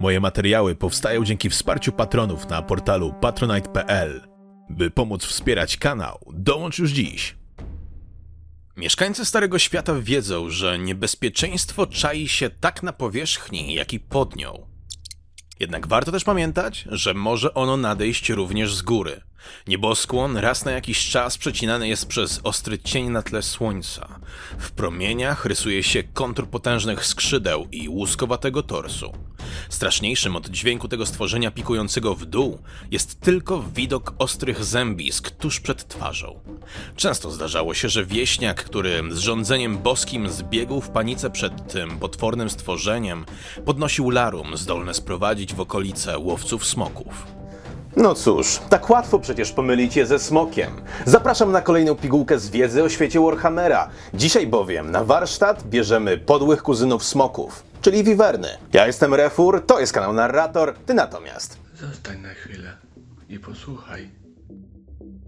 Moje materiały powstają dzięki wsparciu patronów na portalu patronite.pl. By pomóc wspierać kanał, dołącz już dziś. Mieszkańcy Starego Świata wiedzą, że niebezpieczeństwo czai się tak na powierzchni, jak i pod nią. Jednak warto też pamiętać, że może ono nadejść również z góry. Nieboskłon raz na jakiś czas przecinany jest przez ostry cień na tle słońca. W promieniach rysuje się kontur potężnych skrzydeł i łuskowatego torsu. Straszniejszym od dźwięku tego stworzenia pikującego w dół jest tylko widok ostrych zębisk tuż przed twarzą. Często zdarzało się, że wieśniak, który z rządzeniem boskim zbiegł w panice przed tym potwornym stworzeniem, podnosił larum zdolne sprowadzić w okolice łowców smoków. No cóż, tak łatwo przecież pomylić je ze smokiem. Zapraszam na kolejną pigułkę z wiedzy o świecie Warhammera. Dzisiaj bowiem na warsztat bierzemy podłych kuzynów smoków, czyli wiwerny. Ja jestem Refur, to jest kanał Narrator, ty natomiast. Zostań na chwilę i posłuchaj.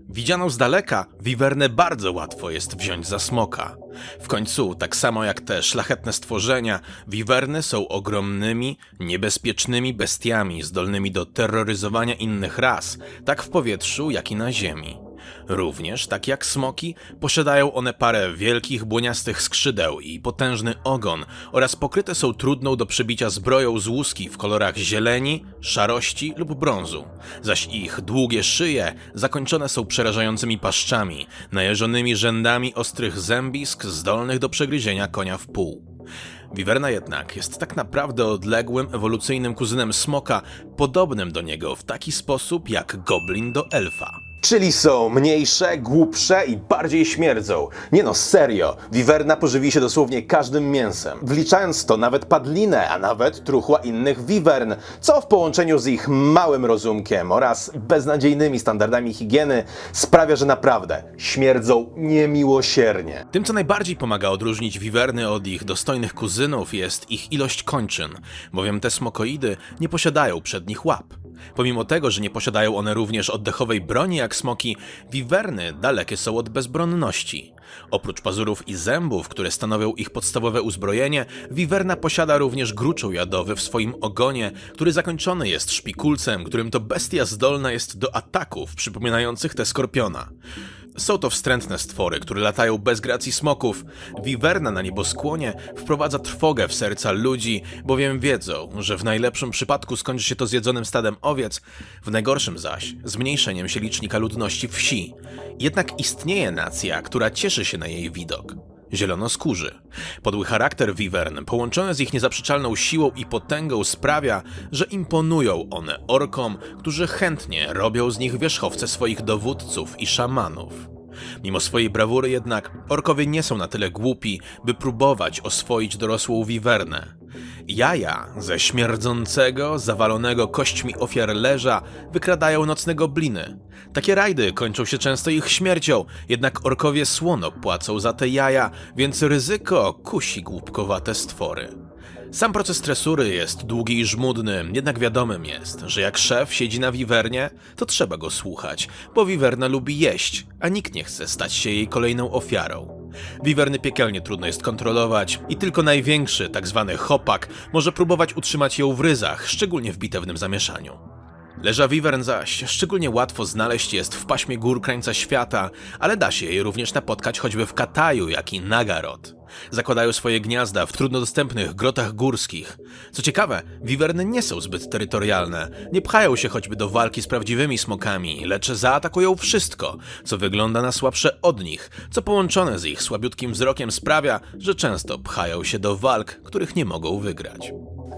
Widzianą z daleka, wiwernę bardzo łatwo jest wziąć za smoka. W końcu, tak samo jak te szlachetne stworzenia, wiwerny są ogromnymi, niebezpiecznymi bestiami zdolnymi do terroryzowania innych ras, tak w powietrzu, jak i na ziemi. Również, tak jak smoki, posiadają one parę wielkich, błoniastych skrzydeł i potężny ogon oraz pokryte są trudną do przebicia zbroją z łuski w kolorach zieleni, szarości lub brązu, zaś ich długie szyje zakończone są przerażającymi paszczami, najeżonymi rzędami ostrych zębisk zdolnych do przegryzienia konia w pół. Wiwerna jednak jest tak naprawdę odległym ewolucyjnym kuzynem smoka, podobnym do niego w taki sposób jak goblin do elfa. Czyli są mniejsze, głupsze i bardziej śmierdzą. Nie no, serio. Wiwerna pożywi się dosłownie każdym mięsem, wliczając to nawet padlinę, a nawet truchła innych wiwern, co w połączeniu z ich małym rozumkiem oraz beznadziejnymi standardami higieny sprawia, że naprawdę śmierdzą niemiłosiernie. Tym, co najbardziej pomaga odróżnić wiwerny od ich dostojnych kuzynów, jest ich ilość kończyn, bowiem te smokoidy nie posiadają przednich łap. Pomimo tego, że nie posiadają one również oddechowej broni jak smoki, wiwerny dalekie są od bezbronności. Oprócz pazurów i zębów, które stanowią ich podstawowe uzbrojenie, wiwerna posiada również gruczoł jadowy w swoim ogonie, który zakończony jest szpikulcem, którym to bestia zdolna jest do ataków przypominających te skorpiona. Są to wstrętne stwory, które latają bez gracji smoków. Wiwerna na nieboskłonie wprowadza trwogę w serca ludzi, bowiem wiedzą, że w najlepszym przypadku skończy się to zjedzonym stadem owiec, w najgorszym zaś zmniejszeniem się licznika ludności wsi. Jednak istnieje nacja, która cieszy się na jej widok. Zielonoskórzy. Podły charakter wiwern, połączony z ich niezaprzeczalną siłą i potęgą, sprawia, że imponują one orkom, którzy chętnie robią z nich wierzchowce swoich dowódców i szamanów. Mimo swojej brawury jednak, orkowie nie są na tyle głupi, by próbować oswoić dorosłą wiwernę. Jaja ze śmierdzącego, zawalonego kośćmi ofiar leża wykradają nocne gobliny. Takie rajdy kończą się często ich śmiercią, jednak orkowie słono płacą za te jaja, więc ryzyko kusi głupkowate stwory. Sam proces tresury jest długi i żmudny, jednak wiadomym jest, że jak szef siedzi na wiwernie, to trzeba go słuchać, bo wiwerna lubi jeść, a nikt nie chce stać się jej kolejną ofiarą. Wiwerny piekielnie trudno jest kontrolować i tylko największy, tak zwany chopak, może próbować utrzymać ją w ryzach, szczególnie w bitewnym zamieszaniu. Leża Wivern zaś szczególnie łatwo znaleźć jest w paśmie gór krańca świata, ale da się jej również napotkać choćby w Kataju, jak i Nagarod. Zakładają swoje gniazda w trudno dostępnych grotach górskich. Co ciekawe, wiwerny nie są zbyt terytorialne, nie pchają się choćby do walki z prawdziwymi smokami, lecz zaatakują wszystko, co wygląda na słabsze od nich, co połączone z ich słabiutkim wzrokiem sprawia, że często pchają się do walk, których nie mogą wygrać.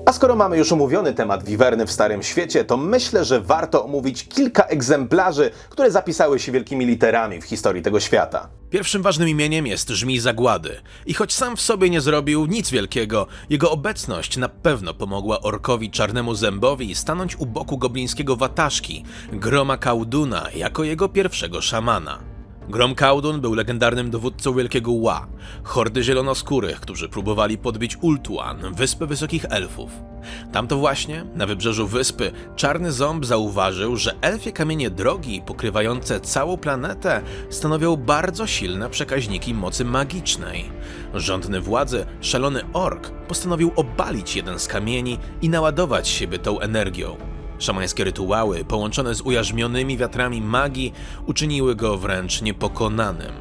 A skoro mamy już omówiony temat wiwerny w Starym Świecie, to myślę, że warto omówić kilka egzemplarzy, które zapisały się wielkimi literami w historii tego świata. Pierwszym ważnym imieniem jest Żmij Zagłady. I choć sam w sobie nie zrobił nic wielkiego, jego obecność na pewno pomogła orkowi Czarnemu Zębowi stanąć u boku goblińskiego Wataszki, Groma Kauduna, jako jego pierwszego szamana. Grom Kaudun był legendarnym dowódcą Wielkiego Ła, hordy zielonoskórych, którzy próbowali podbić Ultuan, wyspę Wysokich Elfów. Tamto właśnie, na wybrzeżu wyspy, Czarny Ząb zauważył, że elfie kamienie drogi pokrywające całą planetę stanowią bardzo silne przekaźniki mocy magicznej. Rządny władzy, szalony ork, postanowił obalić jeden z kamieni i naładować siebie tą energią. Szamańskie rytuały, połączone z ujarzmionymi wiatrami magii, uczyniły go wręcz niepokonanym.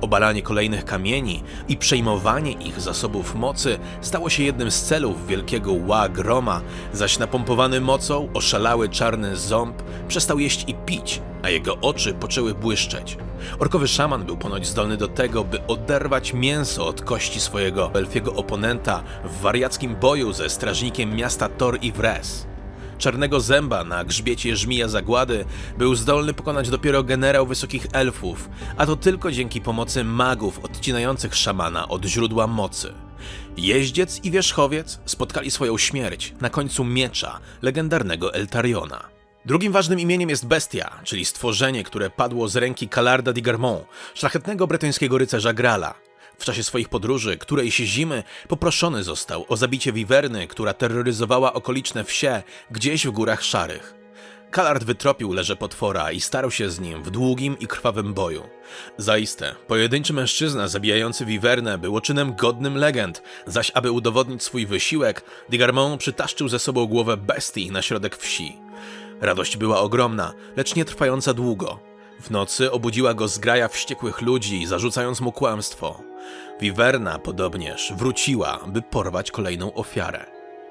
Obalanie kolejnych kamieni i przejmowanie ich zasobów mocy stało się jednym z celów wielkiego ła groma, zaś napompowany mocą oszalały czarny ząb przestał jeść i pić, a jego oczy poczęły błyszczeć. Orkowy szaman był ponoć zdolny do tego, by oderwać mięso od kości swojego elfiego oponenta w wariackim boju ze strażnikiem miasta Tor i Wres. Czarnego Zęba na grzbiecie żmija zagłady był zdolny pokonać dopiero generał wysokich elfów, a to tylko dzięki pomocy magów odcinających szamana od źródła mocy. Jeździec i wierzchowiec spotkali swoją śmierć na końcu miecza legendarnego Eltariona. Drugim ważnym imieniem jest Bestia, czyli stworzenie, które padło z ręki Calarda di Garmont, szlachetnego bretońskiego rycerza Grala. W czasie swoich podróży, którejś zimy, poproszony został o zabicie wiwerny, która terroryzowała okoliczne wsie gdzieś w górach szarych. Kalard wytropił leże potwora i starł się z nim w długim i krwawym boju. Zaiste, pojedynczy mężczyzna zabijający wiwernę był czynem godnym legend, zaś aby udowodnić swój wysiłek, Digarmont przytaszczył ze sobą głowę bestii na środek wsi. Radość była ogromna, lecz nie trwająca długo. W nocy obudziła go zgraja wściekłych ludzi, zarzucając mu kłamstwo. Wiwerna podobnież wróciła, by porwać kolejną ofiarę.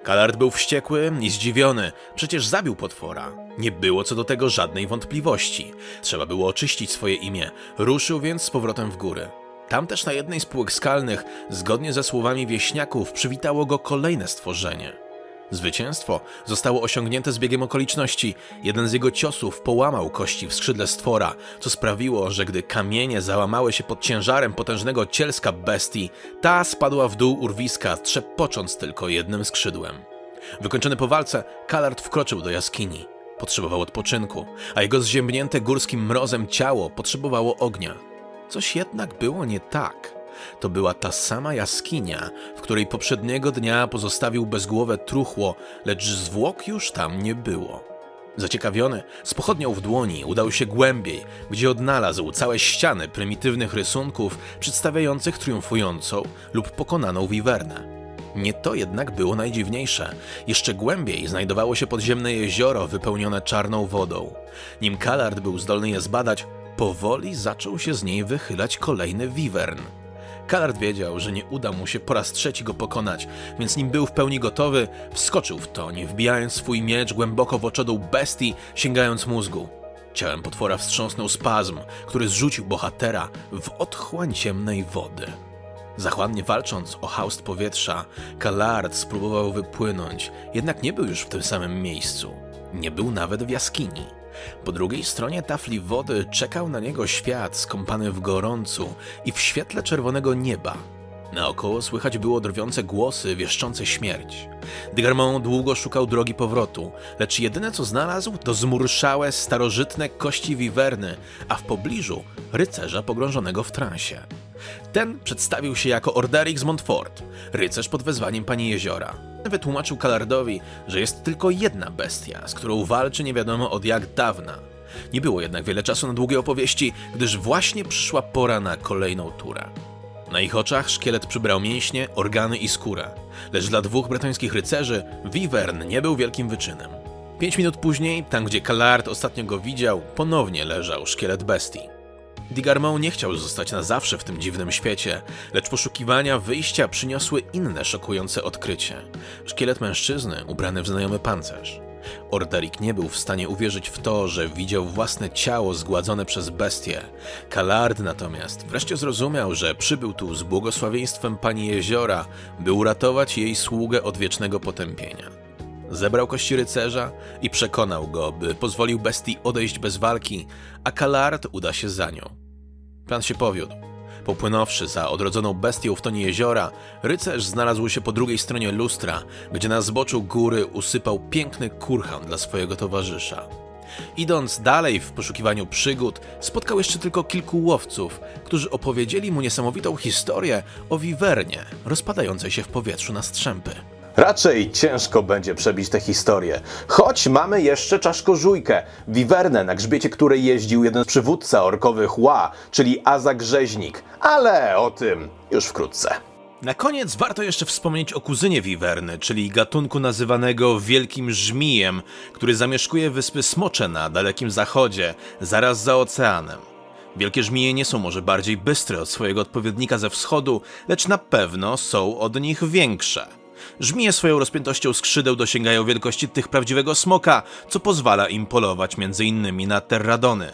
Kalard był wściekły i zdziwiony, przecież zabił potwora. Nie było co do tego żadnej wątpliwości. Trzeba było oczyścić swoje imię. Ruszył więc z powrotem w góry. Tam też na jednej z półek skalnych, zgodnie ze słowami wieśniaków, przywitało go kolejne stworzenie. Zwycięstwo zostało osiągnięte z biegiem okoliczności. Jeden z jego ciosów połamał kości w skrzydle stwora, co sprawiło, że gdy kamienie załamały się pod ciężarem potężnego cielska bestii, ta spadła w dół urwiska, trzepocząc tylko jednym skrzydłem. Wykończony po walce, Kalard wkroczył do jaskini. Potrzebował odpoczynku, a jego zziębnięte górskim mrozem ciało potrzebowało ognia. Coś jednak było nie tak. To była ta sama jaskinia, w której poprzedniego dnia pozostawił bezgłowe truchło, lecz zwłok już tam nie było. Zaciekawiony, z pochodnią w dłoni udał się głębiej, gdzie odnalazł całe ściany prymitywnych rysunków przedstawiających triumfującą lub pokonaną wiwernę. Nie to jednak było najdziwniejsze. Jeszcze głębiej znajdowało się podziemne jezioro wypełnione czarną wodą. Nim Kalard był zdolny je zbadać, powoli zaczął się z niej wychylać kolejny wiwern. Kalard wiedział, że nie uda mu się po raz trzeci go pokonać, więc nim był w pełni gotowy, wskoczył w toń, wbijając swój miecz głęboko w oczodół bestii, sięgając mózgu. Ciałem potwora wstrząsnął spazm, który zrzucił bohatera w otchłań ciemnej wody. Zachłannie walcząc o haust powietrza, Kalard spróbował wypłynąć, jednak nie był już w tym samym miejscu. Nie był nawet w jaskini. Po drugiej stronie tafli wody czekał na niego świat skąpany w gorącu i w świetle czerwonego nieba. Naokoło słychać było drwiące głosy wieszczące śmierć. Digarmont długo szukał drogi powrotu, lecz jedyne co znalazł to zmurszałe, starożytne kości wiwerny, a w pobliżu rycerza pogrążonego w transie. Ten przedstawił się jako Orderix z Montfort, rycerz pod wezwaniem pani Jeziora. Wytłumaczył Kalardowi, że jest tylko jedna bestia, z którą walczy nie wiadomo od jak dawna. Nie było jednak wiele czasu na długie opowieści, gdyż właśnie przyszła pora na kolejną turę. Na ich oczach szkielet przybrał mięśnie, organy i skórę, lecz dla dwóch bretońskich rycerzy Wivern nie był wielkim wyczynem. Pięć minut później, tam gdzie Calard ostatnio go widział, ponownie leżał szkielet bestii. Digarmont nie chciał zostać na zawsze w tym dziwnym świecie, lecz poszukiwania wyjścia przyniosły inne szokujące odkrycie. Szkielet mężczyzny ubrany w znajomy pancerz. Orderik nie był w stanie uwierzyć w to, że widział własne ciało zgładzone przez bestię. Kalard natomiast wreszcie zrozumiał, że przybył tu z błogosławieństwem pani Jeziora, by uratować jej sługę od wiecznego potępienia. Zebrał kości rycerza i przekonał go, by pozwolił bestii odejść bez walki, a Kalard uda się za nią. Plan się powiódł. Popłynąwszy za odrodzoną bestią w tonie jeziora, rycerz znalazł się po drugiej stronie lustra, gdzie na zboczu góry usypał piękny kurhan dla swojego towarzysza. Idąc dalej w poszukiwaniu przygód, spotkał jeszcze tylko kilku łowców, którzy opowiedzieli mu niesamowitą historię o wiwernie rozpadającej się w powietrzu na strzępy. Raczej ciężko będzie przebić tę historię. Choć mamy jeszcze czaszkożujkę, wiwernę, na grzbiecie której jeździł jeden przywódca orkowych ła, czyli Azak Rzeźnik. Ale o tym już wkrótce. Na koniec warto jeszcze wspomnieć o kuzynie wiwerny, czyli gatunku nazywanego wielkim żmijem, który zamieszkuje wyspy Smocze na dalekim zachodzie, zaraz za oceanem. Wielkie żmije nie są może bardziej bystre od swojego odpowiednika ze wschodu, lecz na pewno są od nich większe. Żmije swoją rozpiętością skrzydeł dosięgają wielkości tych prawdziwego smoka, co pozwala im polować m.in. na terradony.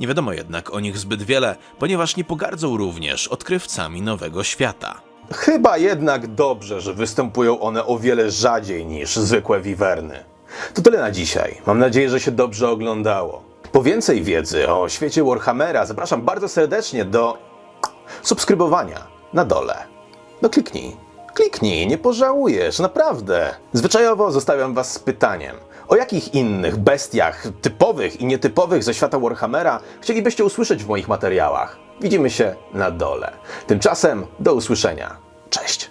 Nie wiadomo jednak o nich zbyt wiele, ponieważ nie pogardzą również odkrywcami nowego świata. Chyba jednak dobrze, że występują one o wiele rzadziej niż zwykłe wiwerny. To tyle na dzisiaj. Mam nadzieję, że się dobrze oglądało. Po więcej wiedzy o świecie Warhammera zapraszam bardzo serdecznie do subskrybowania na dole. No kliknij. Kliknij, nie pożałujesz, naprawdę. Zwyczajowo zostawiam was z pytaniem. O jakich innych bestiach, typowych i nietypowych ze świata Warhammera, chcielibyście usłyszeć w moich materiałach? Widzimy się na dole. Tymczasem do usłyszenia. Cześć.